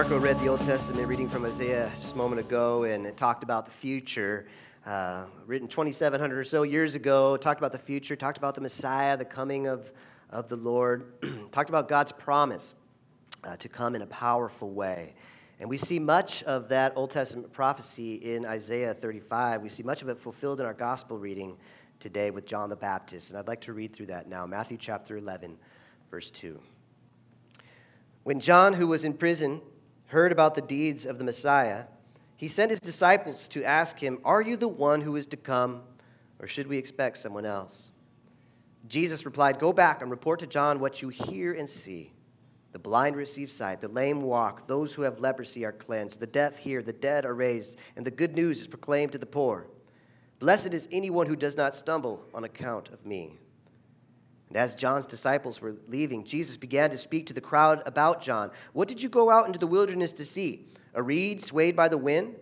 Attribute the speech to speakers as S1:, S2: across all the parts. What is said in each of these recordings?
S1: Marco read the Old Testament reading from Isaiah just a moment ago, and it talked about the future. Uh, written 2,700 or so years ago, talked about the future, talked about the Messiah, the coming of, of the Lord, talked about God's promise uh, to come in a powerful way. And we see much of that Old Testament prophecy in Isaiah 35. We see much of it fulfilled in our gospel reading today with John the Baptist. And I'd like to read through that now. Matthew chapter 11, verse 2. When John, who was in prison, heard about the deeds of the Messiah, he sent his disciples to ask him, Are you the one who is to come, or should we expect someone else? Jesus replied, Go back and report to John what you hear and see. The blind receive sight, the lame walk, those who have leprosy are cleansed, the deaf hear, the dead are raised, and the good news is proclaimed to the poor. Blessed is anyone who does not stumble on account of me. And as John's disciples were leaving, Jesus began to speak to the crowd about John. What did you go out into the wilderness to see? A reed swayed by the wind?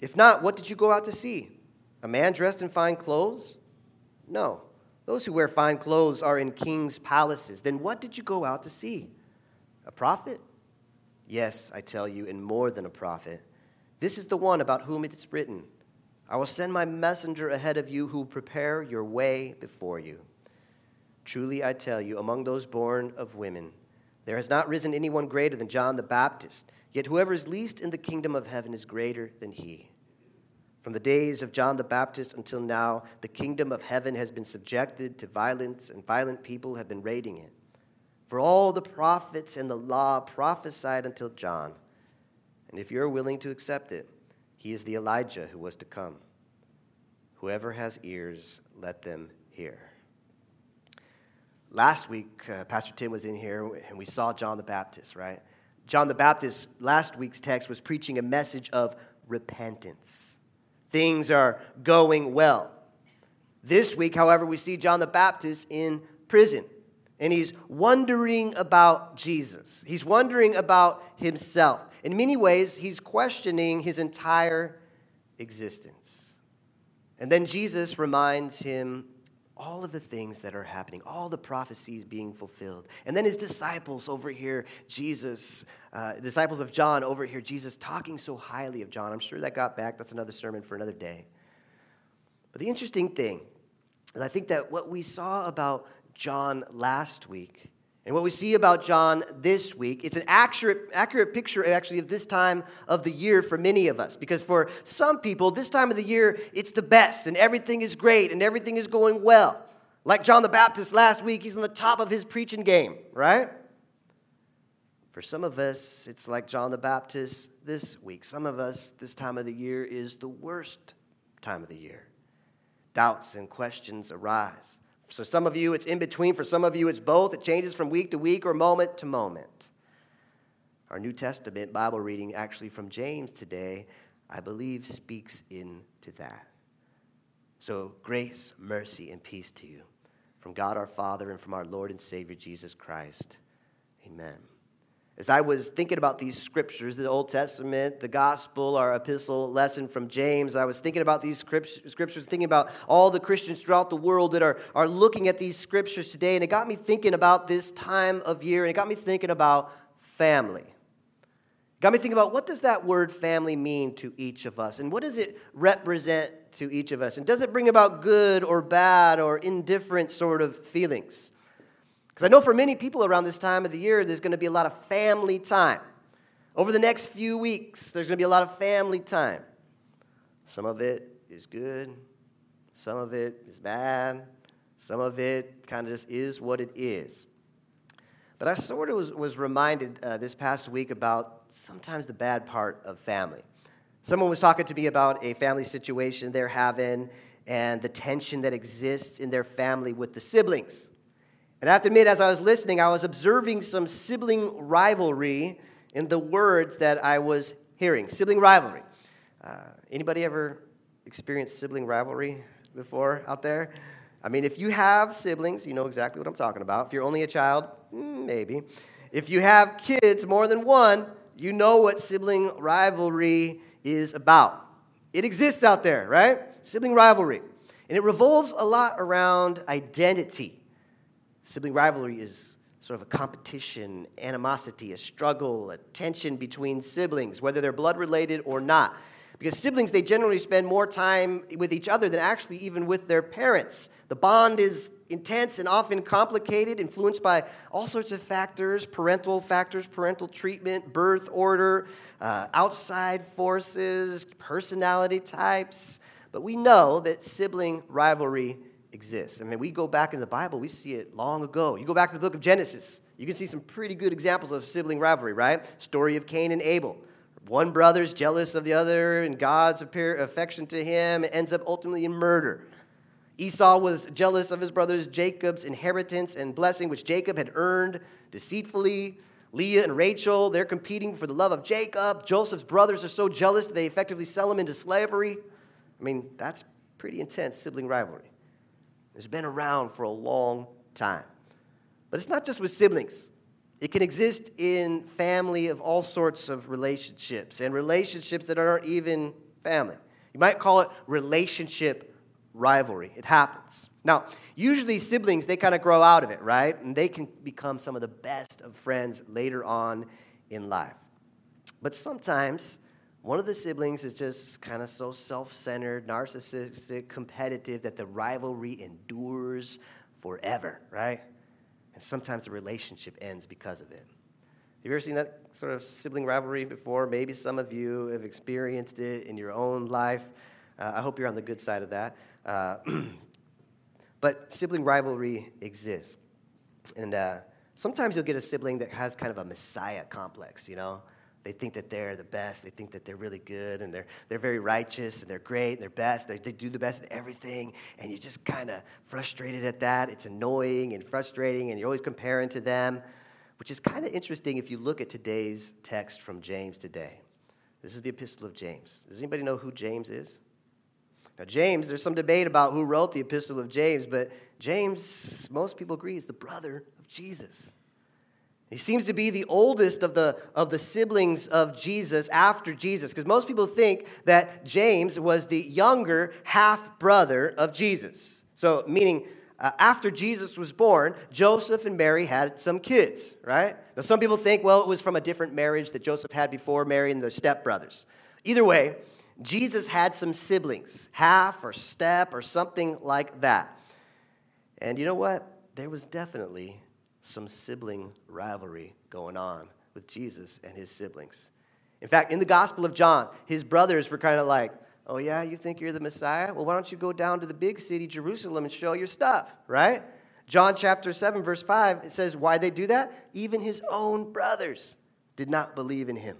S1: If not, what did you go out to see? A man dressed in fine clothes? No. Those who wear fine clothes are in king's palaces. Then what did you go out to see? A prophet? Yes, I tell you, and more than a prophet. This is the one about whom it is written I will send my messenger ahead of you who will prepare your way before you. Truly, I tell you, among those born of women, there has not risen anyone greater than John the Baptist. Yet whoever is least in the kingdom of heaven is greater than he. From the days of John the Baptist until now, the kingdom of heaven has been subjected to violence, and violent people have been raiding it. For all the prophets and the law prophesied until John. And if you're willing to accept it, he is the Elijah who was to come. Whoever has ears, let them hear. Last week, uh, Pastor Tim was in here and we saw John the Baptist, right? John the Baptist, last week's text, was preaching a message of repentance. Things are going well. This week, however, we see John the Baptist in prison and he's wondering about Jesus. He's wondering about himself. In many ways, he's questioning his entire existence. And then Jesus reminds him all of the things that are happening, all the prophecies being fulfilled. And then his disciples over here, Jesus, uh, disciples of John over here, Jesus talking so highly of John. I'm sure that got back. That's another sermon for another day. But the interesting thing is, I think that what we saw about John last week and what we see about John this week, it's an accurate, accurate picture actually of this time of the year for many of us. Because for some people, this time of the year, it's the best and everything is great and everything is going well. Like John the Baptist last week, he's on the top of his preaching game, right? For some of us, it's like John the Baptist this week. Some of us, this time of the year is the worst time of the year. Doubts and questions arise. So some of you, it's in between. For some of you, it's both. It changes from week to week or moment to moment. Our New Testament Bible reading, actually from James today, I believe speaks into that. So, grace, mercy, and peace to you from God our Father and from our Lord and Savior Jesus Christ. Amen. As I was thinking about these scriptures, the Old Testament, the gospel, our epistle lesson from James, I was thinking about these scriptures, thinking about all the Christians throughout the world that are, are looking at these scriptures today. And it got me thinking about this time of year, and it got me thinking about family. It got me thinking about what does that word family mean to each of us? And what does it represent to each of us? And does it bring about good or bad or indifferent sort of feelings? Because I know for many people around this time of the year, there's going to be a lot of family time. Over the next few weeks, there's going to be a lot of family time. Some of it is good, some of it is bad, some of it kind of just is what it is. But I sort of was, was reminded uh, this past week about sometimes the bad part of family. Someone was talking to me about a family situation they're having and the tension that exists in their family with the siblings. And I have to admit, as I was listening, I was observing some sibling rivalry in the words that I was hearing. Sibling rivalry. Uh, anybody ever experienced sibling rivalry before out there? I mean, if you have siblings, you know exactly what I'm talking about. If you're only a child, mm, maybe. If you have kids, more than one, you know what sibling rivalry is about. It exists out there, right? Sibling rivalry. And it revolves a lot around identity. Sibling rivalry is sort of a competition, animosity, a struggle, a tension between siblings, whether they're blood related or not. Because siblings, they generally spend more time with each other than actually even with their parents. The bond is intense and often complicated, influenced by all sorts of factors parental factors, parental treatment, birth order, uh, outside forces, personality types. But we know that sibling rivalry exists. I mean, we go back in the Bible, we see it long ago. You go back to the book of Genesis, you can see some pretty good examples of sibling rivalry, right? Story of Cain and Abel. One brother's jealous of the other, and God's affection to him ends up ultimately in murder. Esau was jealous of his brother's Jacob's inheritance and blessing, which Jacob had earned deceitfully. Leah and Rachel, they're competing for the love of Jacob. Joseph's brothers are so jealous that they effectively sell him into slavery. I mean, that's pretty intense sibling rivalry. It's been around for a long time. But it's not just with siblings. It can exist in family of all sorts of relationships and relationships that aren't even family. You might call it relationship rivalry. It happens. Now, usually siblings, they kind of grow out of it, right? And they can become some of the best of friends later on in life. But sometimes one of the siblings is just kind of so self centered, narcissistic, competitive that the rivalry endures forever, right? And sometimes the relationship ends because of it. Have you ever seen that sort of sibling rivalry before? Maybe some of you have experienced it in your own life. Uh, I hope you're on the good side of that. Uh, but sibling rivalry exists. And uh, sometimes you'll get a sibling that has kind of a messiah complex, you know? They think that they're the best. They think that they're really good and they're, they're very righteous and they're great and they're best. They're, they do the best at everything. And you're just kind of frustrated at that. It's annoying and frustrating and you're always comparing to them, which is kind of interesting if you look at today's text from James today. This is the Epistle of James. Does anybody know who James is? Now, James, there's some debate about who wrote the Epistle of James, but James, most people agree, is the brother of Jesus. He seems to be the oldest of the, of the siblings of Jesus after Jesus, because most people think that James was the younger half brother of Jesus. So, meaning uh, after Jesus was born, Joseph and Mary had some kids, right? Now, some people think, well, it was from a different marriage that Joseph had before Mary and their stepbrothers. Either way, Jesus had some siblings, half or step or something like that. And you know what? There was definitely some sibling rivalry going on with Jesus and his siblings. In fact, in the Gospel of John, his brothers were kind of like, Oh, yeah, you think you're the Messiah? Well, why don't you go down to the big city, Jerusalem, and show your stuff, right? John chapter 7, verse 5, it says, Why they do that? Even his own brothers did not believe in him.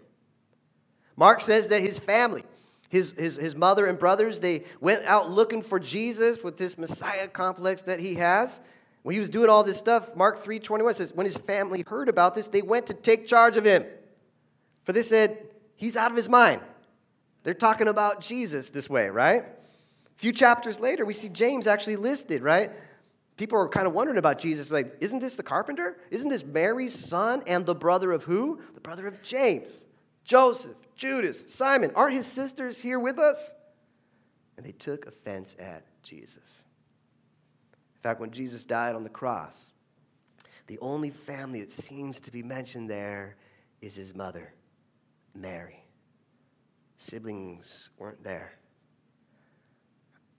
S1: Mark says that his family, his, his, his mother and brothers, they went out looking for Jesus with this Messiah complex that he has. When he was doing all this stuff, Mark 3:21 says, when his family heard about this, they went to take charge of him. For they said, he's out of his mind. They're talking about Jesus this way, right? A few chapters later, we see James actually listed, right? People are kind of wondering about Jesus, like, isn't this the carpenter? Isn't this Mary's son and the brother of who? The brother of James, Joseph, Judas, Simon. Aren't his sisters here with us? And they took offense at Jesus fact, when Jesus died on the cross, the only family that seems to be mentioned there is his mother, Mary. Siblings weren't there.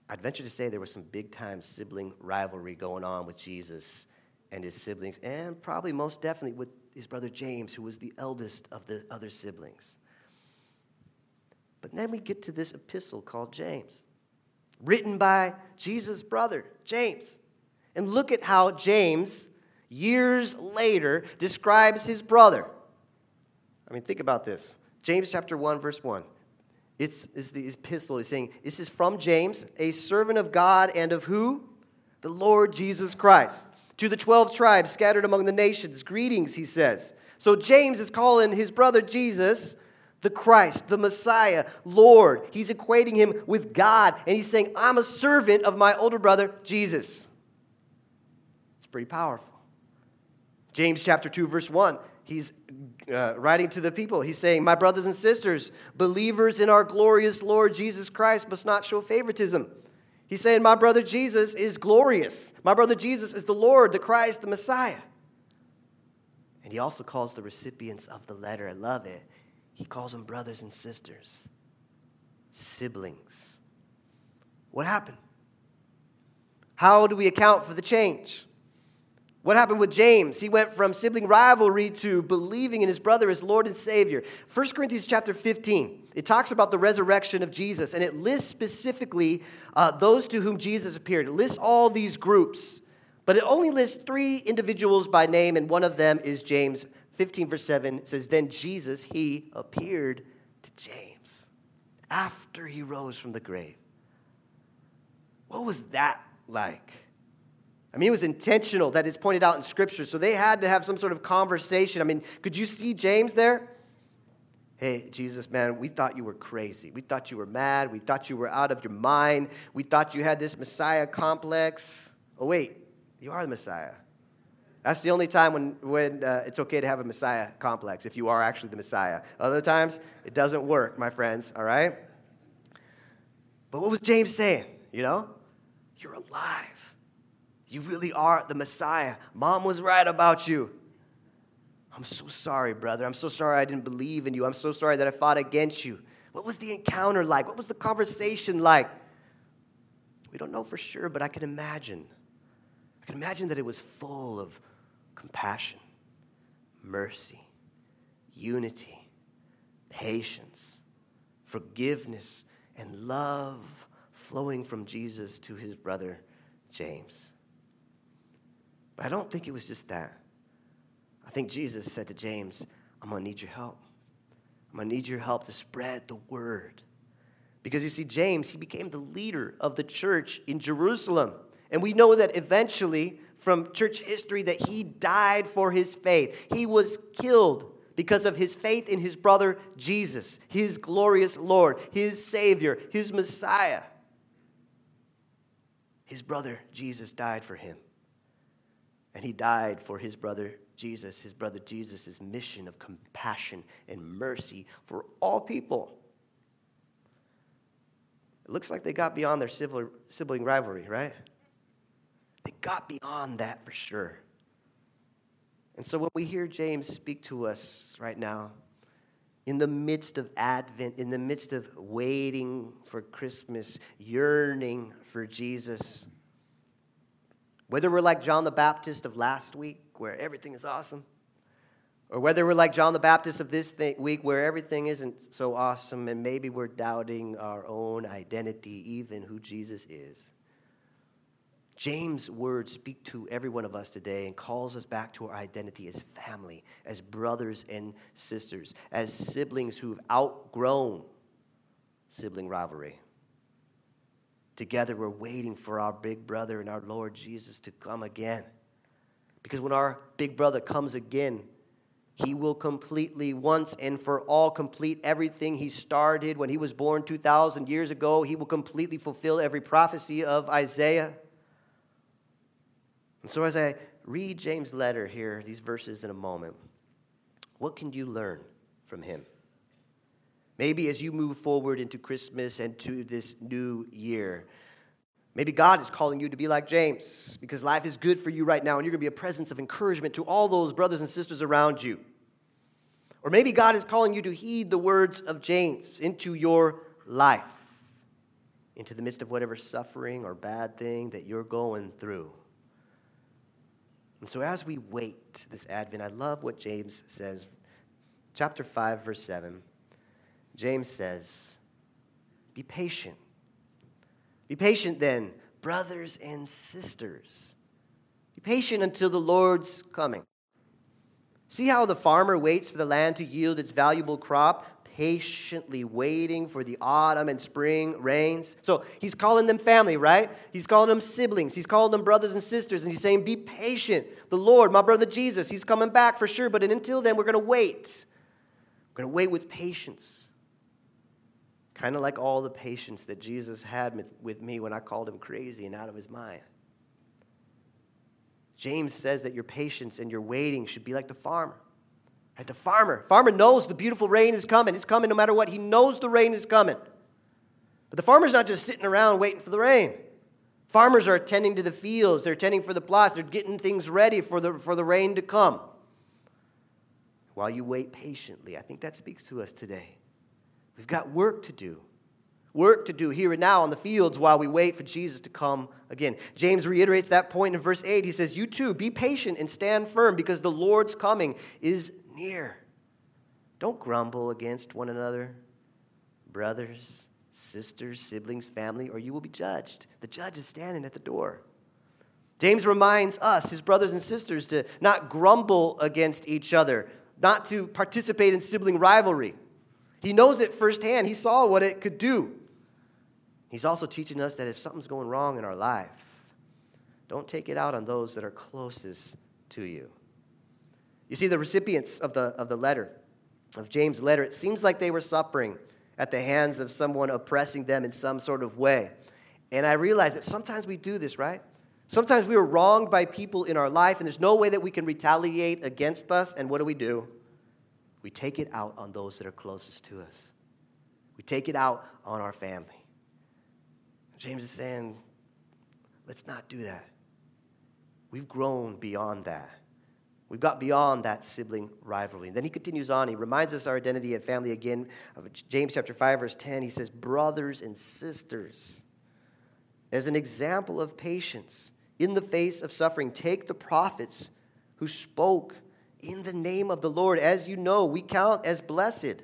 S1: I'd venture to say there was some big time sibling rivalry going on with Jesus and his siblings, and probably most definitely with his brother James, who was the eldest of the other siblings. But then we get to this epistle called James, written by Jesus' brother, James. And look at how James, years later, describes his brother. I mean, think about this. James chapter 1, verse 1. It's, it's the epistle. He's saying, This is from James, a servant of God and of who? The Lord Jesus Christ. To the 12 tribes scattered among the nations, greetings, he says. So James is calling his brother Jesus the Christ, the Messiah, Lord. He's equating him with God, and he's saying, I'm a servant of my older brother, Jesus pretty powerful. James chapter 2, verse 1, he's uh, writing to the people. He's saying, My brothers and sisters, believers in our glorious Lord Jesus Christ must not show favoritism. He's saying, My brother Jesus is glorious. My brother Jesus is the Lord, the Christ, the Messiah. And he also calls the recipients of the letter, I love it, he calls them brothers and sisters, siblings. What happened? How do we account for the change? What happened with James? He went from sibling rivalry to believing in his brother as Lord and Savior. 1 Corinthians chapter 15, it talks about the resurrection of Jesus, and it lists specifically uh, those to whom Jesus appeared. It lists all these groups, but it only lists three individuals by name, and one of them is James. 15, verse 7 says, Then Jesus, he appeared to James after he rose from the grave. What was that like? I mean, it was intentional that is pointed out in Scripture. So they had to have some sort of conversation. I mean, could you see James there? Hey, Jesus, man, we thought you were crazy. We thought you were mad. We thought you were out of your mind. We thought you had this Messiah complex. Oh, wait, you are the Messiah. That's the only time when, when uh, it's okay to have a Messiah complex, if you are actually the Messiah. Other times, it doesn't work, my friends, all right? But what was James saying? You know? You're alive. You really are the Messiah. Mom was right about you. I'm so sorry, brother. I'm so sorry I didn't believe in you. I'm so sorry that I fought against you. What was the encounter like? What was the conversation like? We don't know for sure, but I can imagine. I can imagine that it was full of compassion, mercy, unity, patience, forgiveness, and love flowing from Jesus to his brother James. But I don't think it was just that. I think Jesus said to James, I'm going to need your help. I'm going to need your help to spread the word. Because you see, James, he became the leader of the church in Jerusalem. And we know that eventually, from church history, that he died for his faith. He was killed because of his faith in his brother Jesus, his glorious Lord, his Savior, his Messiah. His brother Jesus died for him. And he died for his brother Jesus, his brother Jesus' mission of compassion and mercy for all people. It looks like they got beyond their sibling rivalry, right? They got beyond that for sure. And so when we hear James speak to us right now, in the midst of Advent, in the midst of waiting for Christmas, yearning for Jesus, whether we're like John the Baptist of last week, where everything is awesome, or whether we're like John the Baptist of this week, where everything isn't so awesome, and maybe we're doubting our own identity, even who Jesus is. James' words speak to every one of us today and calls us back to our identity as family, as brothers and sisters, as siblings who've outgrown sibling rivalry. Together, we're waiting for our big brother and our Lord Jesus to come again. Because when our big brother comes again, he will completely, once and for all, complete everything he started when he was born 2,000 years ago. He will completely fulfill every prophecy of Isaiah. And so, as I read James' letter here, these verses in a moment, what can you learn from him? Maybe as you move forward into Christmas and to this new year, maybe God is calling you to be like James because life is good for you right now and you're going to be a presence of encouragement to all those brothers and sisters around you. Or maybe God is calling you to heed the words of James into your life, into the midst of whatever suffering or bad thing that you're going through. And so, as we wait this Advent, I love what James says. Chapter 5, verse 7. James says, Be patient. Be patient then, brothers and sisters. Be patient until the Lord's coming. See how the farmer waits for the land to yield its valuable crop, patiently waiting for the autumn and spring rains. So he's calling them family, right? He's calling them siblings. He's calling them brothers and sisters. And he's saying, Be patient. The Lord, my brother Jesus, he's coming back for sure. But until then, we're going to wait. We're going to wait with patience. Kind of like all the patience that Jesus had with me when I called him crazy and out of his mind. James says that your patience and your waiting should be like the farmer. Right? The farmer. Farmer knows the beautiful rain is coming. It's coming no matter what. He knows the rain is coming. But the farmer's not just sitting around waiting for the rain. Farmers are attending to the fields, they're attending for the plots, they're getting things ready for the, for the rain to come. while you wait patiently. I think that speaks to us today. We've got work to do. Work to do here and now on the fields while we wait for Jesus to come again. James reiterates that point in verse 8. He says, You too, be patient and stand firm because the Lord's coming is near. Don't grumble against one another, brothers, sisters, siblings, family, or you will be judged. The judge is standing at the door. James reminds us, his brothers and sisters, to not grumble against each other, not to participate in sibling rivalry. He knows it firsthand. He saw what it could do. He's also teaching us that if something's going wrong in our life, don't take it out on those that are closest to you. You see, the recipients of the, of the letter, of James' letter, it seems like they were suffering at the hands of someone oppressing them in some sort of way. And I realize that sometimes we do this, right? Sometimes we are wronged by people in our life, and there's no way that we can retaliate against us. And what do we do? We take it out on those that are closest to us. We take it out on our family. James is saying, let's not do that. We've grown beyond that. We've got beyond that sibling rivalry. And then he continues on. He reminds us our identity and family again of James chapter 5, verse 10. He says, Brothers and sisters, as an example of patience in the face of suffering, take the prophets who spoke in the name of the Lord. As you know, we count as blessed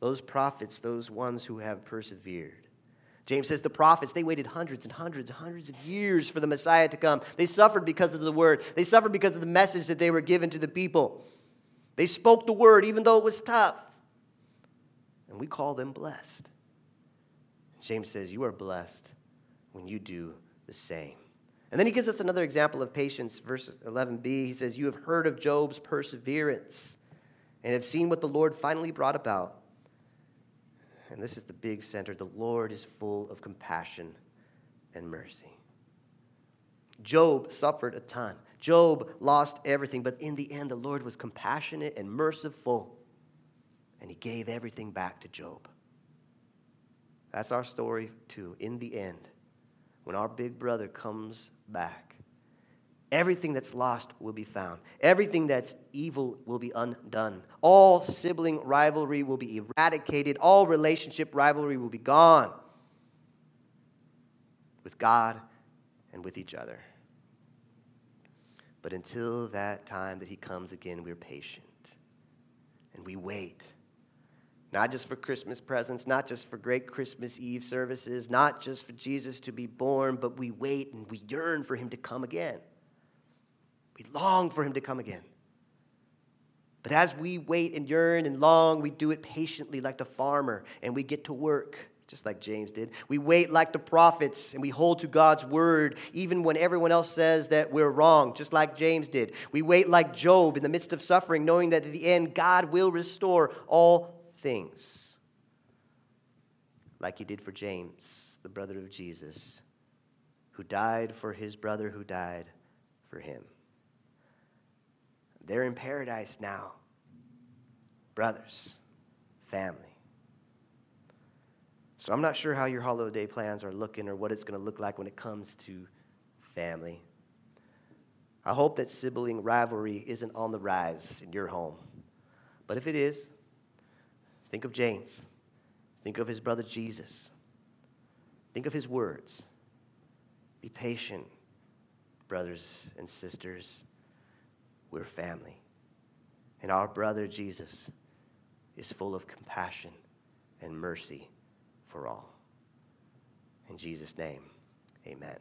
S1: those prophets, those ones who have persevered. James says the prophets, they waited hundreds and hundreds and hundreds of years for the Messiah to come. They suffered because of the word, they suffered because of the message that they were given to the people. They spoke the word even though it was tough. And we call them blessed. James says, You are blessed when you do the same. And then he gives us another example of patience, verse 11b. He says, You have heard of Job's perseverance and have seen what the Lord finally brought about and this is the big center the Lord is full of compassion and mercy. Job suffered a ton. Job lost everything, but in the end, the Lord was compassionate and merciful, and he gave everything back to Job. That's our story, too. In the end, when our big brother comes back, Everything that's lost will be found. Everything that's evil will be undone. All sibling rivalry will be eradicated. All relationship rivalry will be gone with God and with each other. But until that time that He comes again, we're patient and we wait. Not just for Christmas presents, not just for great Christmas Eve services, not just for Jesus to be born, but we wait and we yearn for Him to come again. We long for him to come again. But as we wait and yearn and long, we do it patiently like the farmer, and we get to work, just like James did. We wait like the prophets, and we hold to God's word, even when everyone else says that we're wrong, just like James did. We wait like Job in the midst of suffering, knowing that at the end, God will restore all things. Like he did for James, the brother of Jesus, who died for his brother who died for him. They're in paradise now. Brothers, family. So I'm not sure how your holiday plans are looking or what it's going to look like when it comes to family. I hope that sibling rivalry isn't on the rise in your home. But if it is, think of James. Think of his brother Jesus. Think of his words. Be patient, brothers and sisters. We're family. And our brother Jesus is full of compassion and mercy for all. In Jesus' name, amen.